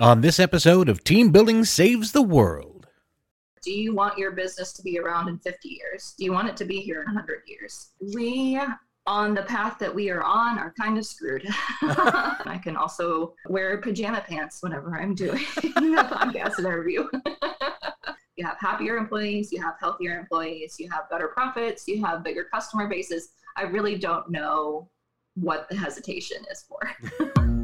on this episode of Team Building Saves the World. Do you want your business to be around in 50 years? Do you want it to be here in 100 years? We, on the path that we are on, are kind of screwed. I can also wear pajama pants whenever I'm doing a podcast interview. you have happier employees, you have healthier employees, you have better profits, you have bigger customer bases. I really don't know what the hesitation is for.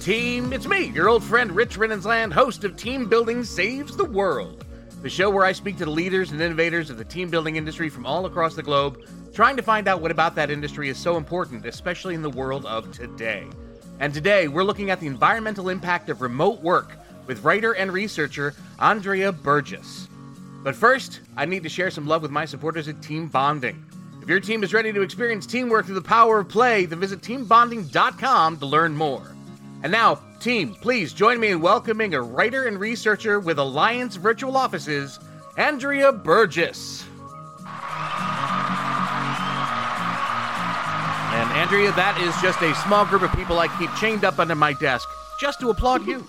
Team. It's me, your old friend Rich Renensland, host of Team Building Saves the World, the show where I speak to the leaders and innovators of the team building industry from all across the globe, trying to find out what about that industry is so important, especially in the world of today. And today, we're looking at the environmental impact of remote work with writer and researcher Andrea Burgess. But first, I need to share some love with my supporters at Team Bonding. If your team is ready to experience teamwork through the power of play, then visit teambonding.com to learn more. And now, team, please join me in welcoming a writer and researcher with Alliance Virtual Offices, Andrea Burgess. And Andrea, that is just a small group of people I keep chained up under my desk just to applaud you.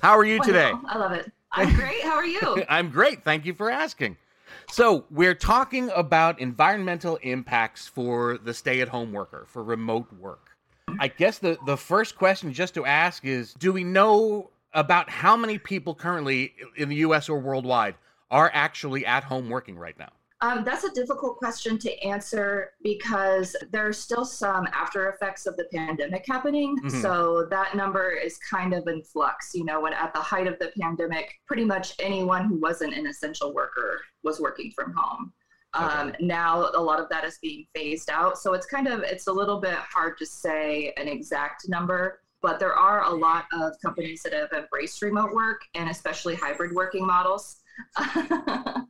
How are you today? I love it. I'm great. How are you? I'm great. Thank you for asking. So, we're talking about environmental impacts for the stay at home worker, for remote work. I guess the, the first question just to ask is Do we know about how many people currently in the US or worldwide are actually at home working right now? Um, that's a difficult question to answer because there are still some after effects of the pandemic happening. Mm-hmm. So that number is kind of in flux. You know, when at the height of the pandemic, pretty much anyone who wasn't an essential worker was working from home. Um, okay. Now a lot of that is being phased out. So it's kind of it's a little bit hard to say an exact number but there are a lot of companies that have embraced remote work and especially hybrid working models um,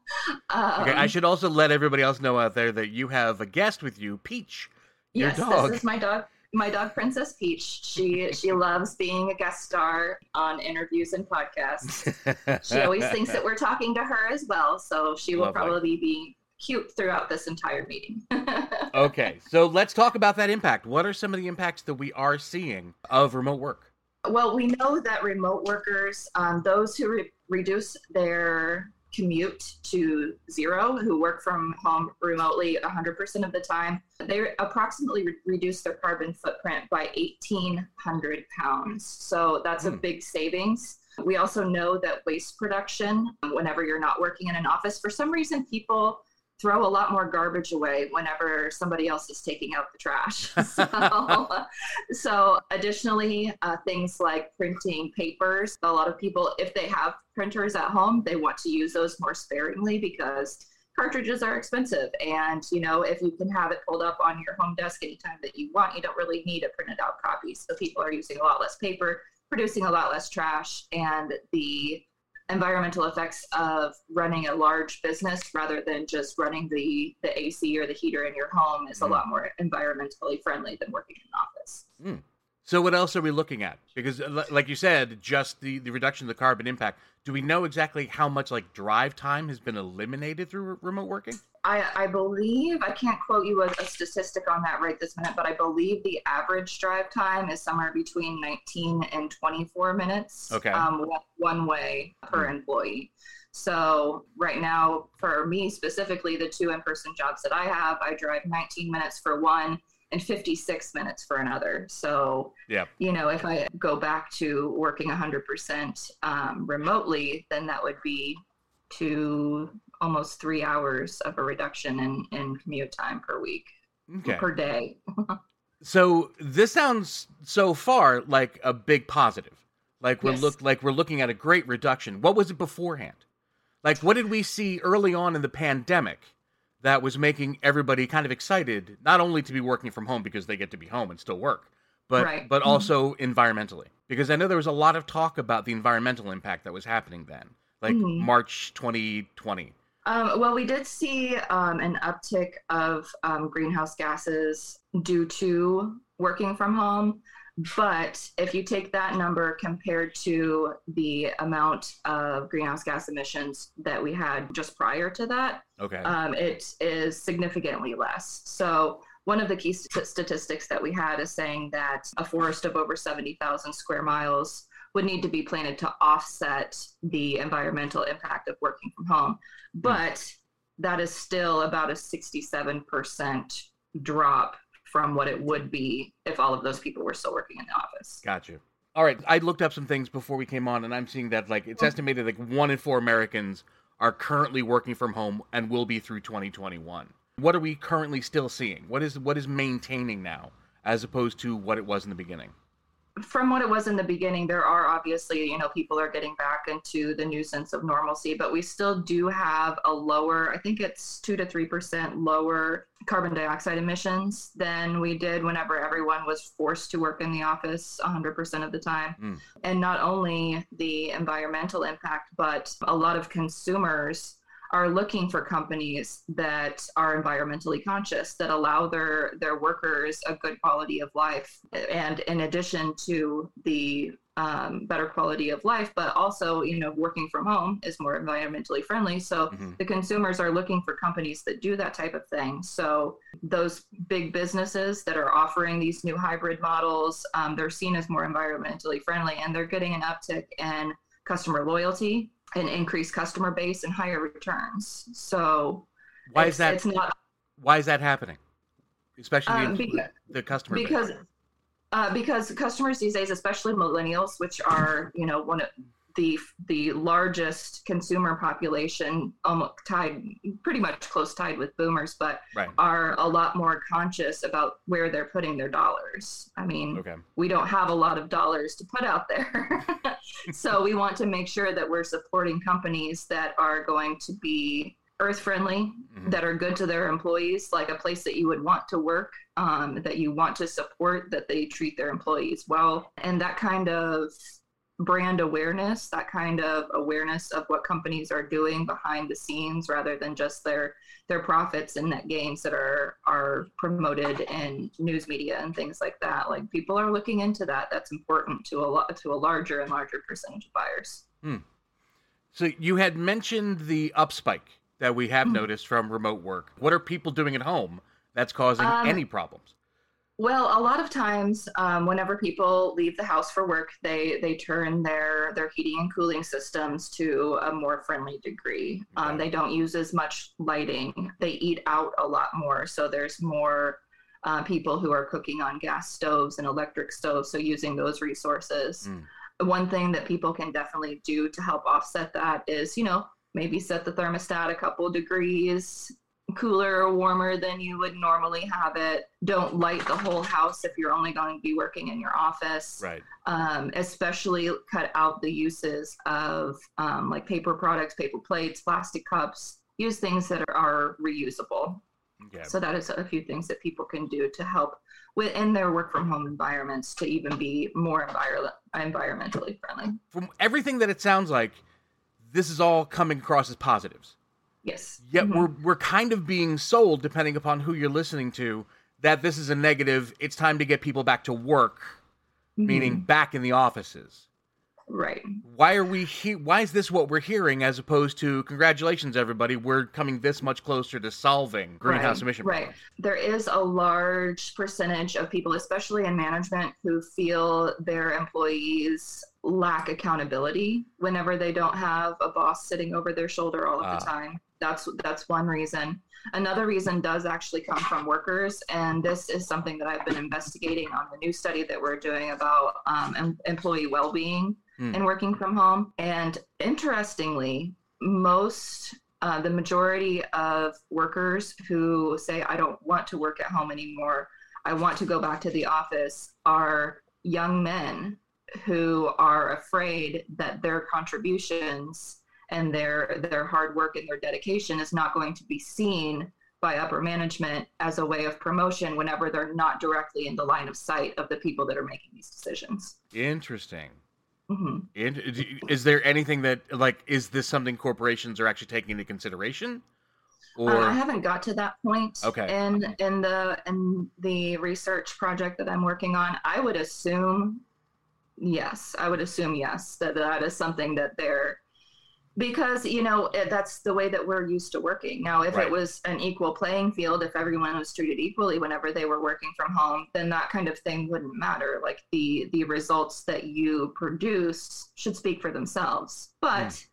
okay, I should also let everybody else know out there that you have a guest with you, Peach. Yes, dog. this is my dog. My dog, Princess Peach. She she loves being a guest star on interviews and podcasts. she always thinks that we're talking to her as well, so she will Lovely. probably be cute throughout this entire meeting. okay, so let's talk about that impact. What are some of the impacts that we are seeing of remote work? Well, we know that remote workers, um, those who re- reduce their commute to zero, who work from home remotely 100% of the time, they approximately re- reduce their carbon footprint by 1,800 pounds. So that's mm. a hmm. big savings. We also know that waste production, whenever you're not working in an office, for some reason, people throw a lot more garbage away whenever somebody else is taking out the trash. So, so additionally, uh, things like printing papers. A lot of people, if they have printers at home, they want to use those more sparingly because cartridges are expensive. And, you know, if you can have it pulled up on your home desk anytime that you want, you don't really need a printed out copy. So people are using a lot less paper, producing a lot less trash, and the environmental effects of running a large business rather than just running the the AC or the heater in your home is mm. a lot more environmentally friendly than working in an office. Mm. So what else are we looking at? Because uh, like you said, just the, the reduction of the carbon impact. Do we know exactly how much like drive time has been eliminated through re- remote working? I, I believe I can't quote you a, a, statistic on that right this minute, but I believe the average drive time is somewhere between 19 and 24 minutes. Okay. Um, one way per mm. employee. So right now, for me specifically, the two in-person jobs that I have, I drive 19 minutes for one and 56 minutes for another. So, yeah. you know, if I go back to working 100% um, remotely, then that would be to almost three hours of a reduction in, in commute time per week, okay. per day. so this sounds so far like a big positive. Like we're yes. look like we're looking at a great reduction. What was it beforehand? Like what did we see early on in the pandemic that was making everybody kind of excited, not only to be working from home because they get to be home and still work, but right. but mm-hmm. also mm-hmm. environmentally. Because I know there was a lot of talk about the environmental impact that was happening then, like mm-hmm. March 2020. Um, well, we did see um, an uptick of um, greenhouse gases due to working from home. But if you take that number compared to the amount of greenhouse gas emissions that we had just prior to that, Okay. um, it is significantly less. So, one of the key st- statistics that we had is saying that a forest of over 70,000 square miles would need to be planted to offset the environmental impact of working from home. But that is still about a 67% drop from what it would be if all of those people were still working in the office. Got you. All right. I looked up some things before we came on, and I'm seeing that like it's oh. estimated like one in four Americans are currently working from home and will be through 2021. What are we currently still seeing? What is what is maintaining now as opposed to what it was in the beginning? From what it was in the beginning, there are obviously, you know, people are getting back into the new sense of normalcy, but we still do have a lower, I think it's two to 3% lower carbon dioxide emissions than we did whenever everyone was forced to work in the office 100% of the time. Mm. And not only the environmental impact, but a lot of consumers are looking for companies that are environmentally conscious that allow their their workers a good quality of life. And in addition to the um, better quality of life but also you know working from home is more environmentally friendly. So Mhm. the consumers are looking for companies that do that type of thing. So those big businesses that are offering these new hybrid models um, they're seen as more environmentally friendly and they're getting an uptick in customer loyalty an increased customer base and higher returns. So Why is that? It's not Why is that happening? Especially um, the, beca- the customer base. because uh, because customers these days, especially millennials, which are you know one of the the largest consumer population, almost tied pretty much close tied with boomers, but right. are a lot more conscious about where they're putting their dollars. I mean, Okay. we don't have a lot of dollars to put out there. so we want to make sure that we're supporting companies that are going to be earth friendly, Mhm. that are good to their employees, like a place that you would want to work, um, that you want to support, that they treat their employees well. And that kind of brand awareness, that kind of awareness of what companies are doing behind the scenes rather than just their their profits and net gains that are are promoted in news media and things like that. Like people are looking into that. That's important to a lot to a larger and larger percentage of buyers. So you had mentioned the upspike that we have Mhm. noticed from remote work. What are people doing at home that's causing Um, any problems? Well, a lot of times, um, whenever people leave the house for work, they they turn their their heating and cooling systems to a more friendly degree. Um, they don't use as much lighting. They eat out a lot more, so there's more uh, people who are cooking on gas stoves and electric stoves, so using those resources. Mm. One thing that people can definitely do to help offset that is, you know, maybe set the thermostat a couple degrees cooler or warmer than you would normally have it. Don't light the whole house if you're only going to be working in your office. Right. Um, especially cut out the uses of um, like paper products, paper plates, plastic cups. Use things that are, are reusable. Okay. So that is a few things that people can do to help within their work from home environments to even be more envir- environmentally friendly. From everything that it sounds like, this is all coming across as positives. Yes. Yet Mhm. we're we're kind of being sold, depending upon who you're listening to, that this is a negative. It's time to get people back to work, meaning Mhm. back in the offices. right. Why are we he- Why is this what we're hearing, as opposed to congratulations, everybody, we're coming this much closer to solving greenhouse Right, emission right. problems. There is a large percentage of people, especially in management, who feel their employees lack accountability whenever they don't have a boss sitting over their shoulder all of Ah. the time. That's that's one reason. Another reason does actually come from workers, and this is something that I've been investigating on the new study that we're doing about um, em- employee well-being Hmm. and working from home. And interestingly, most uh, the majority of workers who say, I don't want to work at home anymore, I want to go back to the office, are young men who are afraid that their contributions and their their hard work and their dedication is not going to be seen by upper management as a way of promotion whenever they're not directly in the line of sight of the people that are making these decisions. Interesting. hmm And is there anything that like is this something corporations are actually taking into consideration? Or Uh, I haven't got to that point. Okay. In in the in the research project that I'm working on, I would assume yes. I would assume yes that that is something that they're because you know that's the way that we're used to working. Now, if Right. it was an equal playing field, if everyone was treated equally whenever they were working from home, then that kind of thing wouldn't matter. Like the the results that you produce should speak for themselves. But hmm.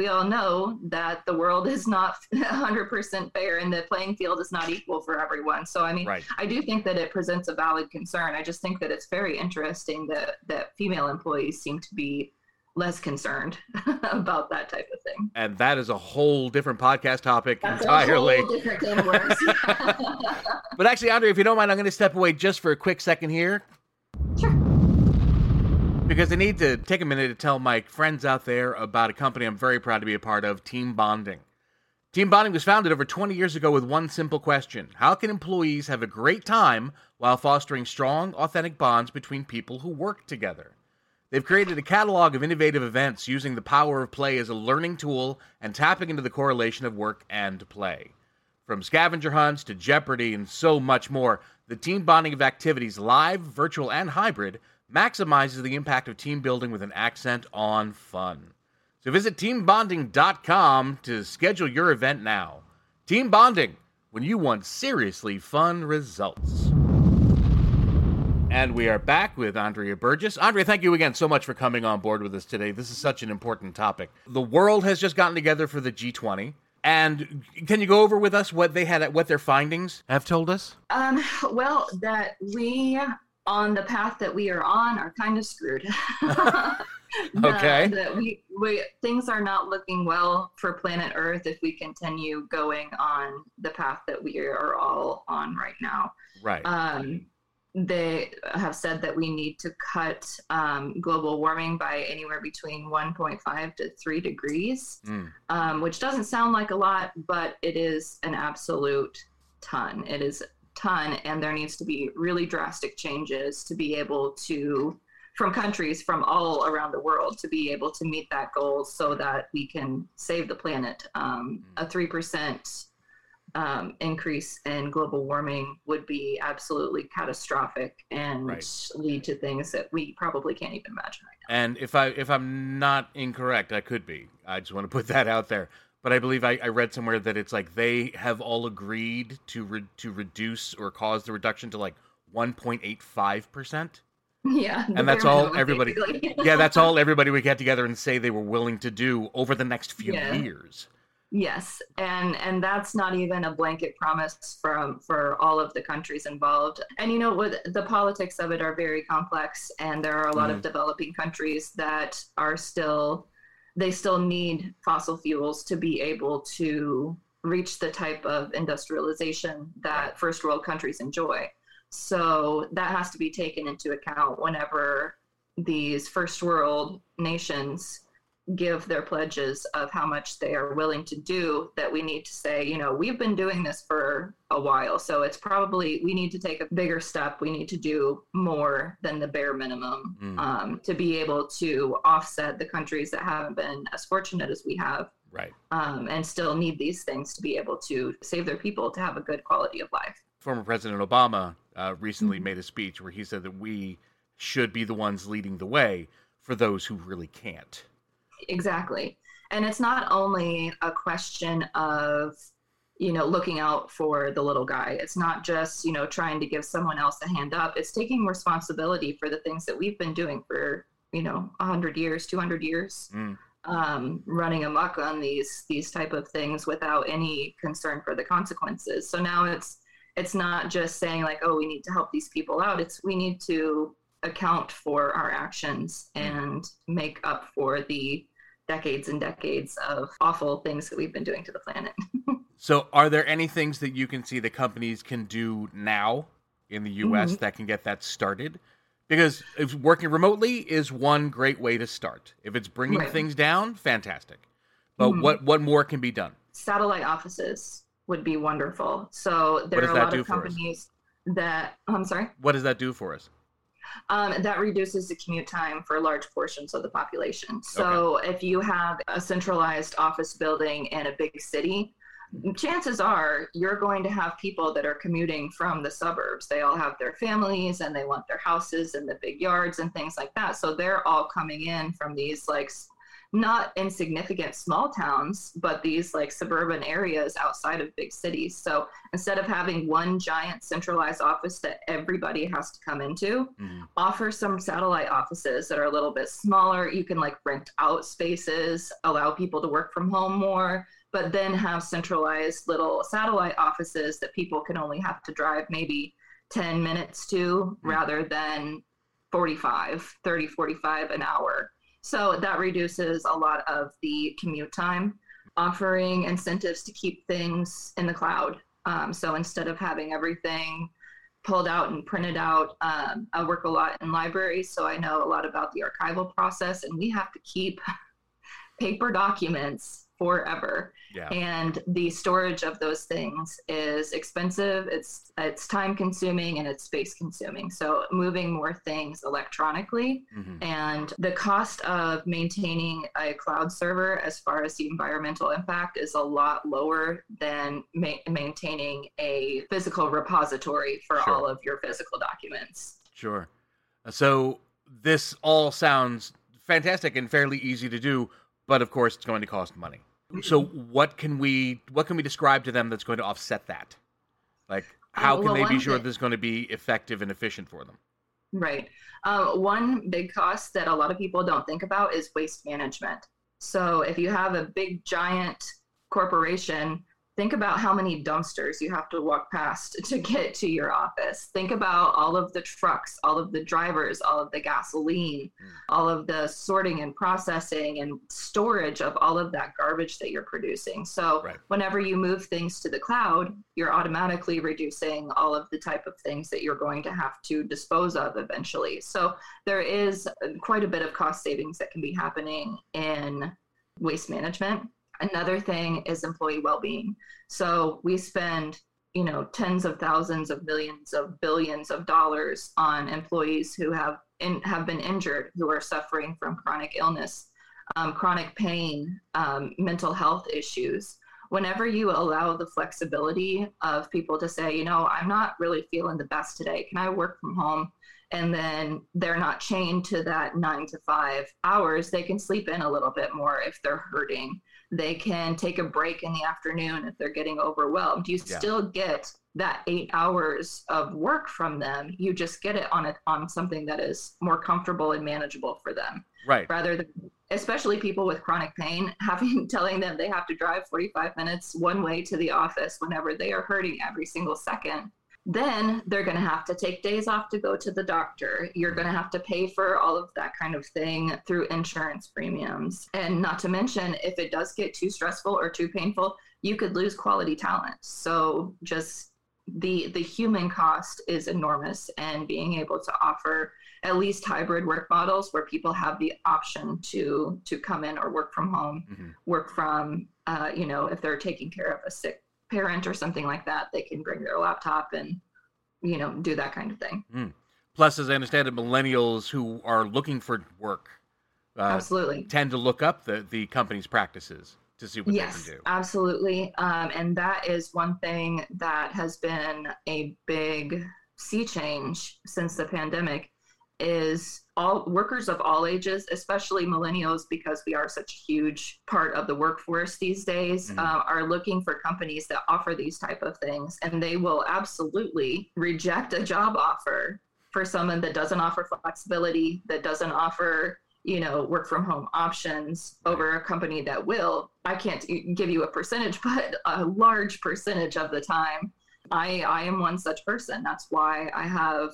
We all know that the world is not 100% fair and the playing field is not equal for everyone. So, I mean, right. I do think that it presents a valid concern. I just think that it's very interesting that, that female employees seem to be less concerned about that type of thing. And that is a whole different podcast topic That's entirely. a whole different can of worms. But actually, Andre, if you don't mind, I'm going to step away just for a quick second here. Because I need to take a minute to tell my friends out there about a company I'm very proud to be a part of, Team Bonding. Team Bonding was founded over 20 years ago with one simple question How can employees have a great time while fostering strong, authentic bonds between people who work together? They've created a catalog of innovative events using the power of play as a learning tool and tapping into the correlation of work and play. From scavenger hunts to Jeopardy and so much more, the team bonding of activities, live, virtual, and hybrid, maximizes the impact of team building with an accent on fun. So visit teambonding.com to schedule your event now. Team Bonding, when you want seriously fun results. And we are back with Andrea Burgess. Andrea, thank you again so much for coming on board with us today. This is such an important topic. The world has just gotten together for the G20. And can you go over with us what they had, what their findings have told us? Um, well, that we on the path that we are on are kind of screwed. Okay. That we, we things are not looking well for planet Earth if we continue going on the path that we are all on right now. Right. Um, they have said that we need to cut um, global warming by anywhere between 1.5 to 3 degrees Mm. um, which doesn't sound like a lot, but it is an absolute ton. It is ton, and there needs to be really drastic changes to be able to, from countries from all around the world, to be able to meet that goal so that we can save the planet. Um, a 3% um, increase in global warming would be absolutely catastrophic and Right. lead to things that we probably can't even imagine right And if I if I'm not incorrect, I could be. I just want to put that out there. But I believe I, I read somewhere that it's like they have all agreed to re- to reduce or cause the reduction to like 1.85 percent. Yeah. And that's all everybody- Yeah, that's all everybody would get together and say they were willing to do over the next few Yeah. years. Yes, and and that's not even a blanket promise from for all of the countries involved. And you know, with the politics of it are very complex, and there are a lot of mm-hmm. developing countries that are still they still need fossil fuels to be able to reach the type of industrialization that first world countries enjoy. So that has to be taken into account whenever these first world nations give their pledges of how much they are willing to do that we need to say you know we've been doing this for a while so it's probably we need to take a bigger step we need to do more than the bare minimum Mm. um, to be able to offset the countries that haven't been as fortunate as we have Right. um, and still need these things to be able to save their people to have a good quality of life Former President Obama uh, recently Mhm. made a speech where he said that we should be the ones leading the way for those who really can't. Exactly. And it's not only a question of you know looking out for the little guy. It's not just you know trying to give someone else a hand up. It's taking responsibility for the things that we've been doing for you know 100 years 200 years. Mm. um, running amok on these these type of things without any concern for the consequences. So now it's it's not just saying like oh we need to help these people out. It's we need to account for our actions and make up for the decades and decades of awful things that we've been doing to the planet. So, are there any things that you can see that companies can do now in the U.S. that can get that started? Because if working remotely is one great way to start. If it's bringing Right. things down, fantastic. But Mhm. what what more can be done? Satellite offices would be wonderful. So there are a lot of companies that I'm sorry. What does that do for us? Um, that reduces the commute time for large portions of the population. So okay. if you have a centralized office building in a big city, chances are you're going to have people that are commuting from the suburbs. They all have their families and they want their houses and the big yards and things like that. So they're all coming in from these like not insignificant small towns, but these like suburban areas outside of big cities. So instead of having one giant centralized office that everybody has to come into, mm-hmm. offer some satellite offices that are a little bit smaller. You can like rent out spaces, allow people to work from home more, but then have centralized little satellite offices that people can only have to drive maybe 10 minutes to mm-hmm. rather than 45, 30, 45 an hour. So that reduces a lot of the commute time, offering incentives to keep things in the cloud. Um, so instead of having everything pulled out and printed out, um, I work a lot in libraries, so I know a lot about the archival process, and we have to keep paper documents forever. Yeah. And the storage of those things is expensive, it's it's time consuming and it's space consuming. So moving more things electronically mm-hmm. and the cost of maintaining a cloud server as far as the environmental impact is a lot lower than ma- maintaining a physical repository for sure. all of your physical documents. Sure. So this all sounds fantastic and fairly easy to do, but of course it's going to cost money so what can we what can we describe to them that's going to offset that? Like how can well, they be sure thing, this is going to be effective and efficient for them? Right. Um, one big cost that a lot of people don't think about is waste management. So if you have a big giant corporation think about how many dumpsters you have to walk past to get to your office. Think about all of the trucks, all of the drivers, all of the gasoline, mm. all of the sorting and processing and storage of all of that garbage that you're producing. So, right. whenever you move things to the cloud, you're automatically reducing all of the type of things that you're going to have to dispose of eventually. So, there is quite a bit of cost savings that can be happening in waste management Another thing is employee well-being. So we spend, you know, tens of thousands of millions of billions of dollars on employees who have in, have been injured, who are suffering from chronic illness, um, chronic pain, um, mental health issues. Whenever you allow the flexibility of people to say, you know, I'm not really feeling the best today. Can I work from home? and then they're not chained to that nine to five hours. They can sleep in a little bit more if they're hurting. They can take a break in the afternoon if they're getting overwhelmed. You yeah. still get that eight hours of work from them. You just get it on it on something that is more comfortable and manageable for them. Right. Rather than especially people with chronic pain, having telling them they have to drive 45 minutes one way to the office whenever they are hurting every single second then they're going to have to take days off to go to the doctor. You're going to have to pay for all of that kind of thing through insurance premiums. And not to mention, if it does get too stressful or too painful, you could lose quality talent. So just the the human cost is enormous and being able to offer at least hybrid work models where people have the option to to come in or work from home mm-hmm. work from uh, you know if they're taking care of a sick parent or something like that, they can bring their laptop and, you know, do that kind of thing. Mm. Plus, as I understand it, millennials who are looking for work uh, absolutely tend to look up the, the company's practices to see what yes, they can do. Absolutely. Um, and that is one thing that has been a big sea change since the pandemic is all workers of all ages, especially millennials, because we are such a huge part of the workforce these days, mm-hmm. uh, are looking for companies that offer these type of things, and they will absolutely reject a job offer for someone that doesn't offer flexibility, that doesn't offer you know work from home options over a company that will i can't give you a percentage but a large percentage of the time i i am one such person that's why i have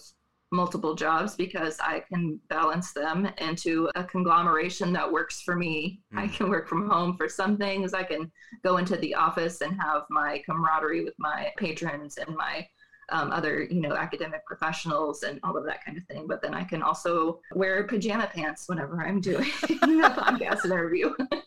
multiple jobs because I can balance them into a conglomeration that works for me. Mm. I can work from home for some things. I can go into the office and have my camaraderie with my patrons and my um, other, you know, academic professionals and all of that kind of thing. But then I can also wear pajama pants whenever I'm doing a podcast interview.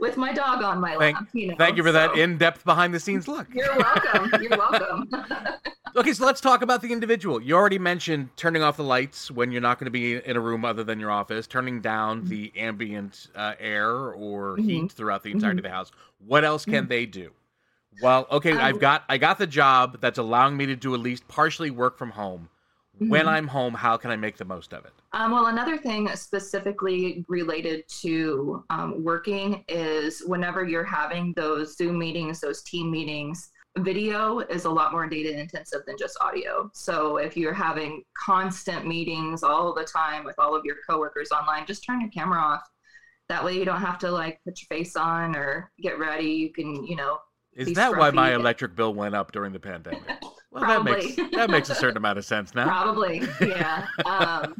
with my dog on my thank, lap. You know, thank you for so. that in-depth behind-the-scenes look. You're welcome. You're welcome. Okay, so let's talk about the individual. You already mentioned turning off the lights when you're not going to be in a room other than your office, turning down mm-hmm. the ambient uh, air or mm-hmm. heat throughout the entirety mm-hmm. of the house. What else can mm-hmm. they do? Well, okay, um, I've got I got the job that's allowing me to do at least partially work from home. Mm-hmm. When I'm home, how can I make the most of it? Um, well, another thing specifically related to um, working is whenever you're having those Zoom meetings, those team meetings, video is a lot more data intensive than just audio. So if you're having constant meetings all the time with all of your coworkers online, just turn your camera off. That way you don't have to like put your face on or get ready. You can, you know. Is that why my electric bill went up during the pandemic? Well, Probably. that makes that makes a certain amount of sense now. Probably, yeah. Um,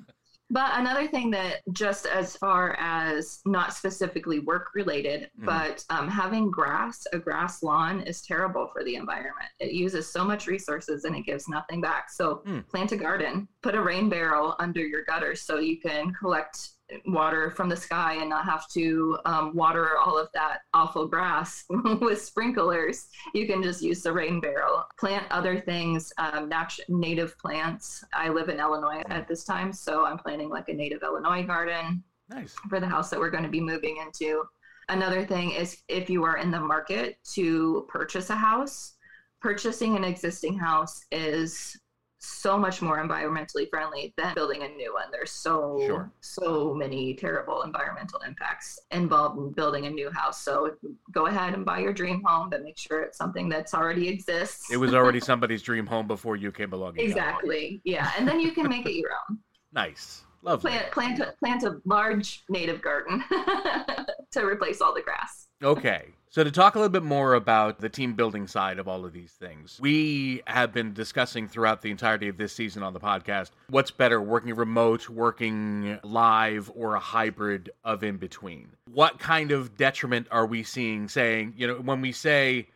but another thing that, just as far as not specifically work related, mm. but um, having grass, a grass lawn is terrible for the environment. It uses so much resources and it gives nothing back. So mm. plant a garden, put a rain barrel under your gutters so you can collect water from the sky and not have to um, water all of that awful grass with sprinklers. You can just use the rain barrel. Plant other things, um, nat- native plants. I live in Illinois at this time, so I'm planting like a native Illinois garden nice. for the house that we're going to be moving into. Another thing is if you are in the market to purchase a house, purchasing an existing house is so much more environmentally friendly than building a new one. There's so sure. so many terrible environmental impacts involved in building a new house. So go ahead and buy your dream home, but make sure it's something that's already exists. It was already somebody's dream home before you came along. exactly. Yeah, and then you can make it your own. Nice. Lovely. Plant plant a, plant a large native garden to replace all the grass. Okay. So, to talk a little bit more about the team building side of all of these things, we have been discussing throughout the entirety of this season on the podcast what's better, working remote, working live, or a hybrid of in between. What kind of detriment are we seeing saying, you know, when we say,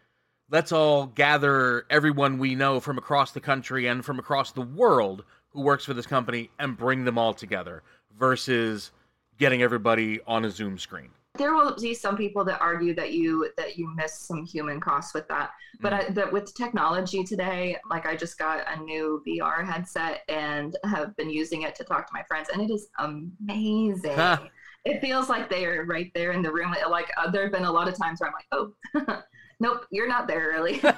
let's all gather everyone we know from across the country and from across the world who works for this company and bring them all together versus getting everybody on a Zoom screen? There will be some people that argue that you that you miss some human costs with that. But mm. I, that with technology today like i just got a new vr headset and have been using it to talk to my friends and it is amazing. It feels like they are right there in the room. Like uh, there have been a lot of times where i'm like oh nope you're not there really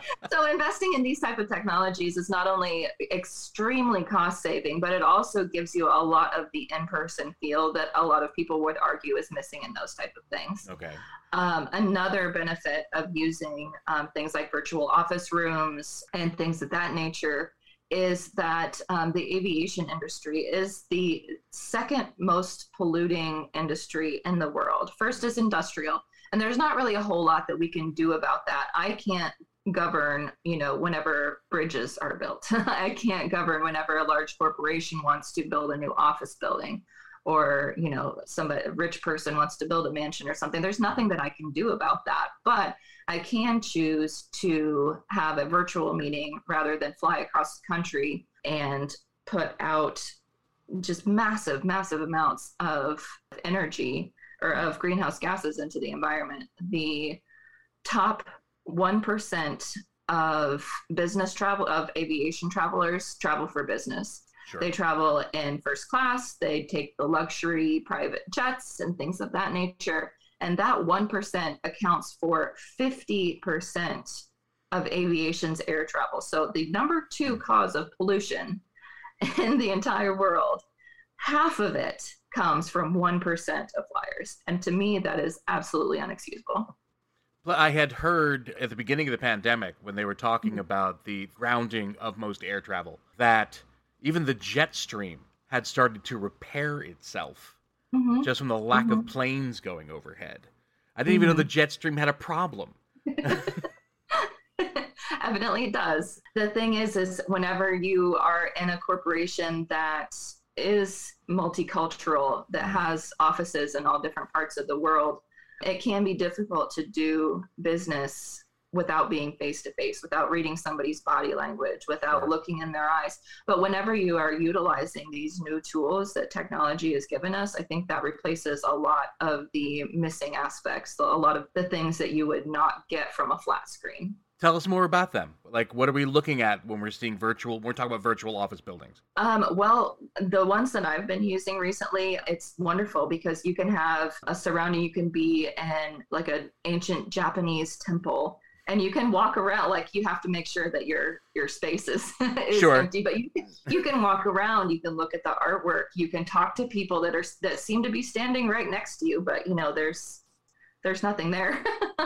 so investing in these type of technologies is not only extremely cost saving, but it also gives you a lot of the in-person feel that a lot of people would argue is missing in those type of things. Okay. Um, another benefit of using um, things like virtual office rooms and things of that nature is that um, the aviation industry is the second most polluting industry in the world. First is industrial, and there's not really a whole lot that we can do about that. I can't govern you know whenever bridges are built. I can't govern whenever a large corporation wants to build a new office building or you know somebody a rich person wants to build a mansion or something. There's nothing that i can do about that. But i can choose to have a virtual meeting rather than fly across the country and put out just massive massive amounts of energy or of greenhouse gases into the environment the top 1% of business travel, of aviation travelers travel for business. Sure. They travel in first class, they take the luxury private jets and things of that nature. And that 1% accounts for 50% of aviation's air travel. So the number two hmm. cause of pollution in the entire world, half of it comes from 1% of flyers. And to me, that is absolutely unexcusable. I had heard at the beginning of the pandemic when they were talking mm-hmm. about the grounding of most air travel that even the jet stream had started to repair itself mm-hmm. just from the lack mm-hmm. of planes going overhead. I didn't even know the mm-hmm. jet stream had a problem. Evidently it does. The thing is is whenever you are in a corporation that is multicultural that mm-hmm. has offices in all different parts of the world it can be difficult to do business without being face to face, without reading somebody's body language, without looking in their eyes. But whenever you are utilizing these new tools that technology has given us, I think that replaces a lot of the missing aspects, a lot of the things that you would not get from a flat screen. Tell us more about them. Like, what are we looking at when we're seeing virtual? We're talking about virtual office buildings. Um, well, the ones that I've been using recently, it's wonderful because you can have a surrounding. You can be in like an ancient Japanese temple, and you can walk around. Like you have to make sure that your your space is, is Sure. empty, but you can, you can walk around. You can look at the artwork. You can talk to people that are that seem to be standing right next to you, but you know there's there's nothing there.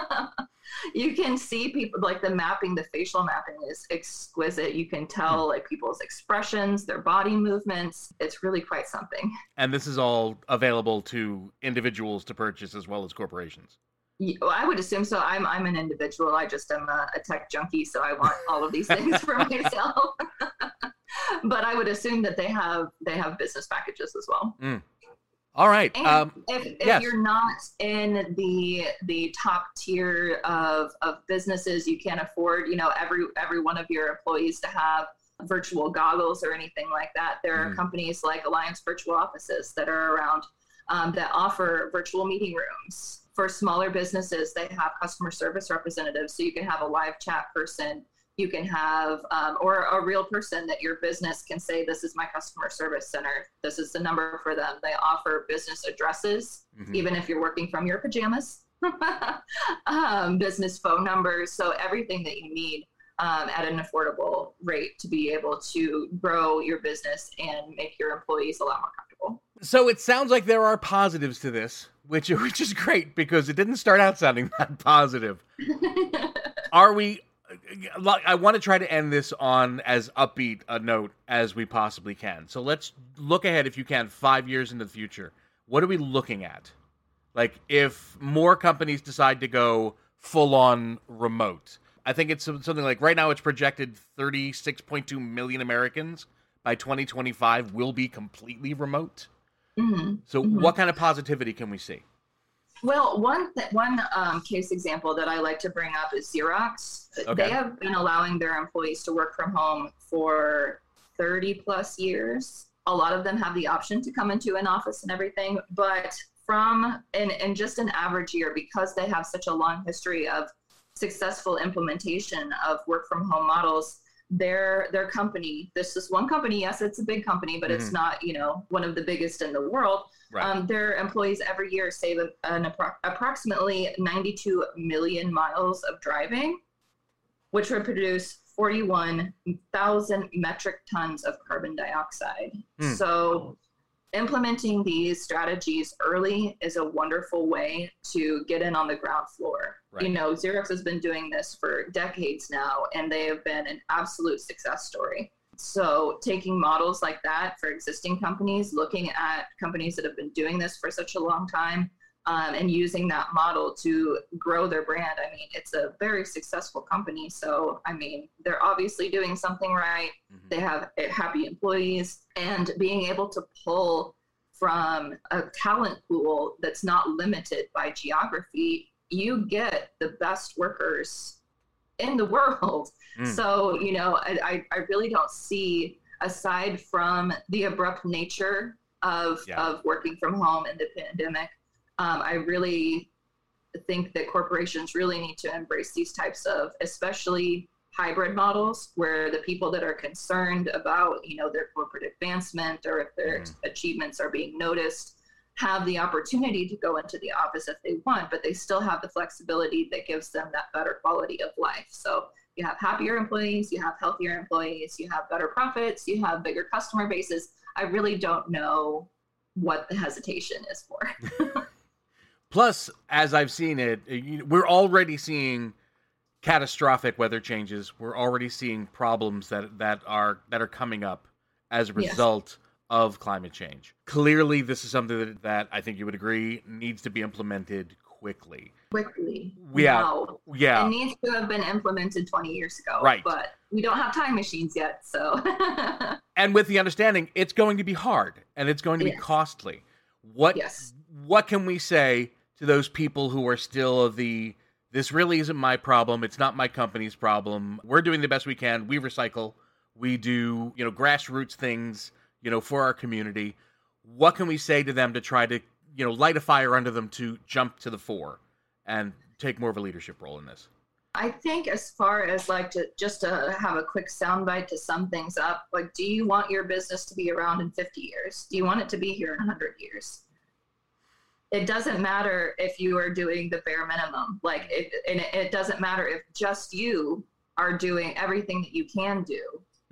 you can see people like the mapping, the facial mapping is exquisite. You can tell hmm. like people's expressions, their body movements. It's really quite something. And this is all available to individuals to purchase as well as corporations. I would assume so. I'm I'm an individual. I just am a, a tech junkie, so I want all of these things for myself. but I would assume that they have they have business packages as well. Hmm. All right. Um, if, if yes. you're not in the the top tier of, of businesses, you can't afford, you know, every every one of your employees to have virtual goggles or anything like that. There are Mhm. companies like Alliance Virtual Offices that are around um, that offer virtual meeting rooms. For smaller businesses, they have customer service representatives, so you can have a live chat person. You can have, um, or a real person that your business can say, This is my customer service center. This is the number for them. They offer business addresses, mhm. even if you're working from your pajamas, um, business phone numbers. So, everything that you need um, at an affordable rate to be able to grow your business and make your employees a lot more comfortable. So it sounds like there are positives to this, which which is great because it didn't start out sounding that positive. Are we? I want to try to end this on as upbeat a note as we possibly can. So let's look ahead, if you can, five years into the future. What are we looking at? Like, if more companies decide to go full on remote, I think it's something like right now it's projected 36.2 million Americans by 2025 will be completely remote. Mhm. So, Mhm. what kind of positivity can we see? Well, one th- one um, case example that I like to bring up is Xerox. Okay. They have been allowing their employees to work from home for 30 plus years. A lot of them have the option to come into an office and everything, but from in, in just an average year, because they have such a long history of successful implementation of work from home models, their their company, this is one company, yes, it's a big company, but it's Mhm. not, you know, one of the biggest in the world Right. um, their employees every year save an, an appro- approximately 92 million miles of driving, which would produce 41,000 metric tons of carbon dioxide. Hmm. So, implementing these strategies early is a wonderful way to get in on the ground floor. Right. You know, Xerox has been doing this for decades now, and they have been an absolute success story. So, taking models like that for existing companies, looking at companies that have been doing this for such a long time, um, and using that model to grow their brand. I mean, it's a very successful company. So, I mean, they're obviously doing something right. Mhm. They have uh, happy employees, and being able to pull from a talent pool that's not limited by geography, you get the best workers in the world. Mm. So, you know, I, I, I really don't see, aside from the abrupt nature of, Yeah. of working from home in the pandemic, um, I really think that corporations really need to embrace these types of, especially hybrid models, where the people that are concerned about, you know, their corporate advancement or if their Mhm. achievements are being noticed, have the opportunity to go into the office if they want, but they still have the flexibility that gives them that better quality of life. So you have happier employees, you have healthier employees, you have better profits, you have bigger customer bases. I really don't know what the hesitation is for. Plus, as I've seen it, uh, we're already seeing catastrophic weather changes. We're already seeing problems that that are that are coming up as a Yes. result of climate change. Clearly, this is something that, that I think you would agree needs to be implemented quickly. Quickly. Yeah. Now, Yeah, It needs to have been implemented 20 years ago. Right. But we don't have time machines yet. So, and with the understanding it's going to be hard and it's going to be Yes. costly. What yes. what can we say to those people who are still of the this really isn't my problem it's not my company's problem we're doing the best we can we recycle we do you know grassroots things you know for our community what can we say to them to try to you know light a fire under them to jump to the fore and take more of a leadership role in this I think as far as like to just to have a quick soundbite to sum things up, like, do you want your business to be around in 50 years? Do you want it to be here in 100 years? It doesn't matter if you are doing the bare minimum. Like, it, and it doesn't matter if just you are doing everything that you can do.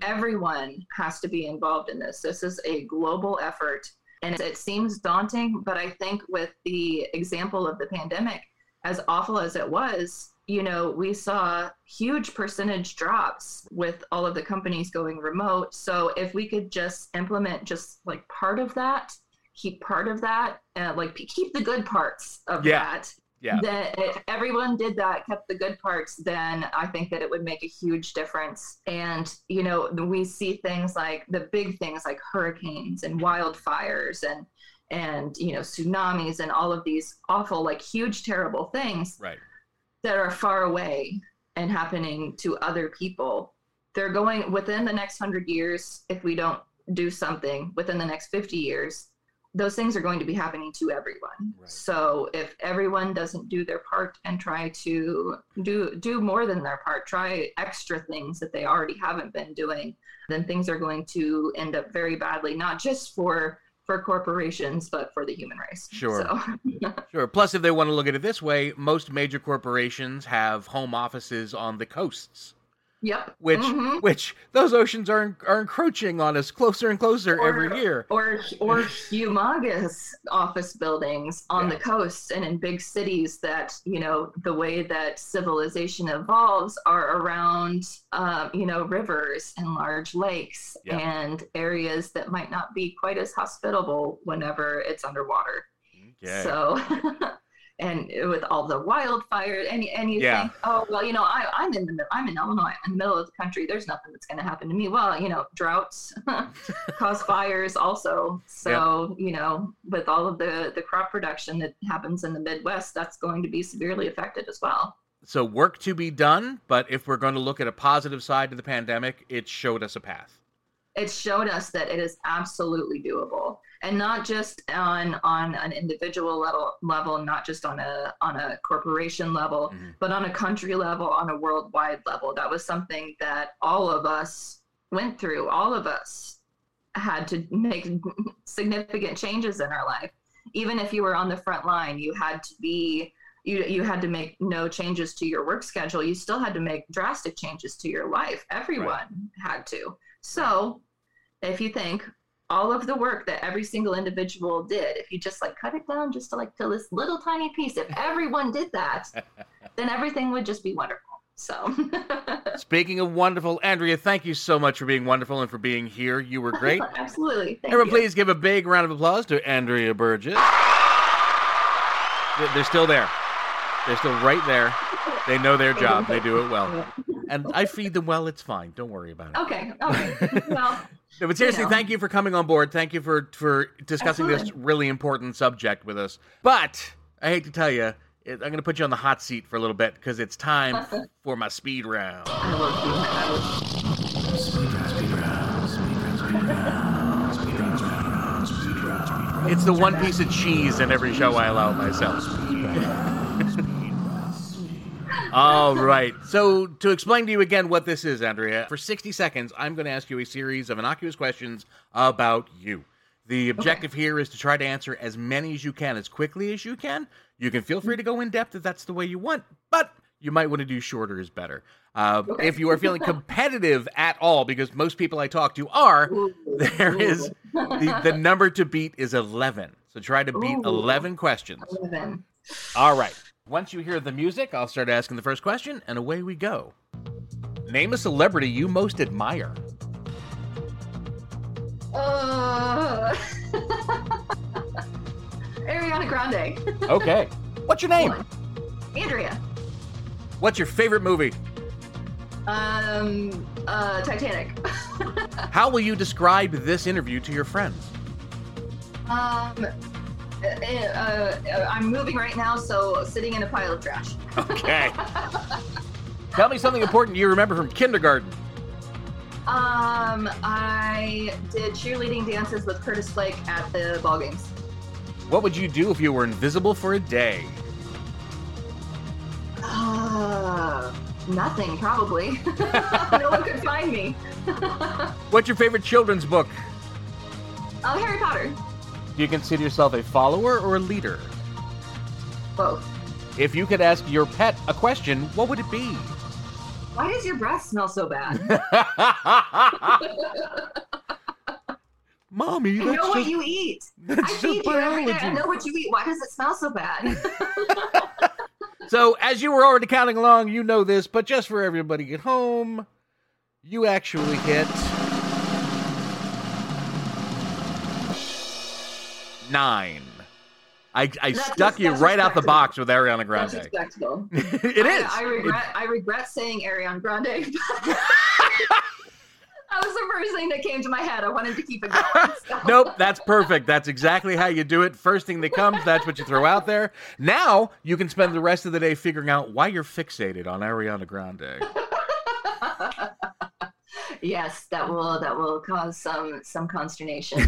Everyone has to be involved in this. This is a global effort. And it seems daunting, but I think with the example of the pandemic, as awful as it was, you know, we saw huge percentage drops with all of the companies going remote. So if we could just implement just like part of that, keep part of that, uh, like keep the good parts of Yeah. that. Yeah. That if everyone did that, kept the good parts, then I think that it would make a huge difference. And you know, we see things like the big things like hurricanes and wildfires and and you know tsunamis and all of these awful like huge terrible things Right. that are far away and happening to other people. They're going within the next hundred years, if we don't do something within the next 50 years, those things are going to be happening to everyone. Right. So if everyone doesn't do their part and try to do do more than their part, try extra things that they already haven't been doing, then things are going to end up very badly, not just for for corporations, but for the human race. Sure. So Sure. Plus, if they want to look at it this way, most major corporations have home offices on the coasts, yep. which Mhm. which those oceans are are encroaching on us closer and closer Or- every year. or or humongous office buildings on Yeah. the coast and in big cities that you know the way that civilization evolves are around um, you know rivers and large lakes Yeah. and areas that might not be quite as hospitable whenever it's underwater Okay. so and with all the wildfires and, and you Yeah. think oh well you know I, i'm in the i'm in illinois I'm in the middle of the country. There's nothing that's going to happen to me. Well you know droughts cause fires also. So you know with all of the the crop production that happens in the midwest that's going to be severely affected as well. So work to be done, but if we're going to look at a positive side to the pandemic, it showed us a path. it showed us that it is absolutely doable and not just on on an individual level level not just on a on a corporation level Mhm. but on a country level on a worldwide level. That was something that all of us went through. All of us had to make significant changes in our life. Even if you were on the front line you had to be you you had to make no changes to your work schedule. You still had to make drastic changes to your life. Everyone had to. So if you think all of the work that every single individual did if you just like cut it down just to like to this little tiny piece if everyone did that then everything would just be wonderful so Speaking of wonderful, Andrea, thank you so much for being wonderful and for being here. You were great. absolutely Thank Everyone, you. please give a big round of applause to Andrea Burgess. They- They're still there. They're still right there. They know their job. They do it well. And I feed them well. It's fine. Don't worry about it. okay okay well No, but seriously, know. thank you for coming on board. Thank you for for discussing this really important subject with us. But I hate to tell you, I'm going to put you on the hot seat for a little bit because it's time for my speed round. I will do I will It's the one piece of cheese in every show I allow myself. All right. So, to explain to you again what this is, Andrea, for 60 seconds, I'm going to ask you a series of innocuous questions about you. The objective here is to try to answer as many as you can as quickly as you can. You can feel free to go in depth if that's the way you want, but you might want to do shorter is better. Uh, Okay. If you are feeling competitive at all, because most people I talk to are, there is the, the number to beat is 11. So try to beat Ooh. 11 questions. Eleven. All right. Once you hear the music, I'll start asking the first question, and away we go. Name a celebrity you most admire. Uh, Ariana Grande. Okay. What's your name? Andrea. What's your favorite movie? Um, uh, Titanic. How will you describe this interview to your friends? um, uh, uh, I'm moving right now, so sitting in a pile of trash. Okay. Tell me something important you remember from kindergarten. Um, I did cheerleading dances with Curtis Flake at the ball games. What would you do if you were invisible for a day? Uh, Nothing, probably. no one could find me. What's your favorite children's book? Oh, Harry Potter. Do you consider yourself a follower or a leader? Both. If you could ask your pet a question, what would it be? Why does your breath smell so bad? Mommy, I that's know what you eat. that's I just feed you every day. I know what you eat. Why does it smell so bad? So, as you were already counting along, you know this, but just for everybody at home, you actually hit nine. I, I That's stuck you right out the box with Ariana That's Grande. respectable. it is. I, I regret. I regret saying Ariana Grande. that was the first thing that came to my head. I wanted to keep it going. so. nope, that's perfect. That's exactly how you do it. First thing that comes, that's what you throw out there. Now you can spend the rest of the day figuring out why you're fixated on Ariana Grande. yes, that will that will cause some some consternation.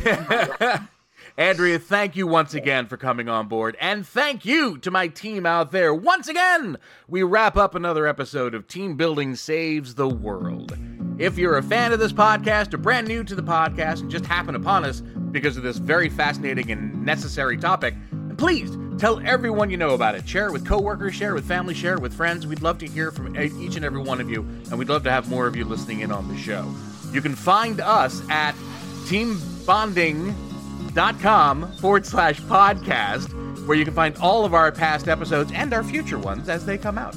In my life. Andrea, thank you once again for coming on board. And thank you to my team out there. Once again, we wrap up another episode of Team Building Saves the World. If you're a fan of this podcast or brand new to the podcast and just happen upon us because of this very fascinating and necessary topic, please tell everyone you know about it. Share it with coworkers, share it with family, share it with friends. We'd love to hear from each and every one of you, and we'd love to have more of you listening in on the show. You can find us at teambonding.com forward slash podcast, where you can find all of our past episodes and our future ones as they come out.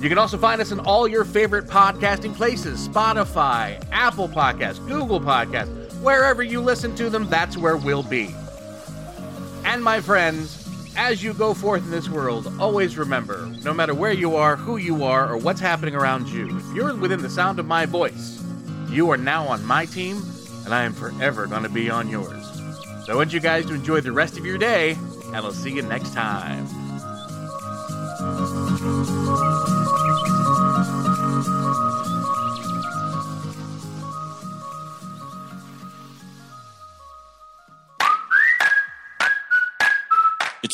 You can also find us in all your favorite podcasting places Spotify, Apple Podcasts, Google Podcasts, wherever you listen to them, that's where we'll be. And my friends, as you go forth in this world, always remember no matter where you are, who you are, or what's happening around you, if you're within the sound of my voice, you are now on my team, and I am forever going to be on yours. So I want you guys to enjoy the rest of your day, and I'll see you next time.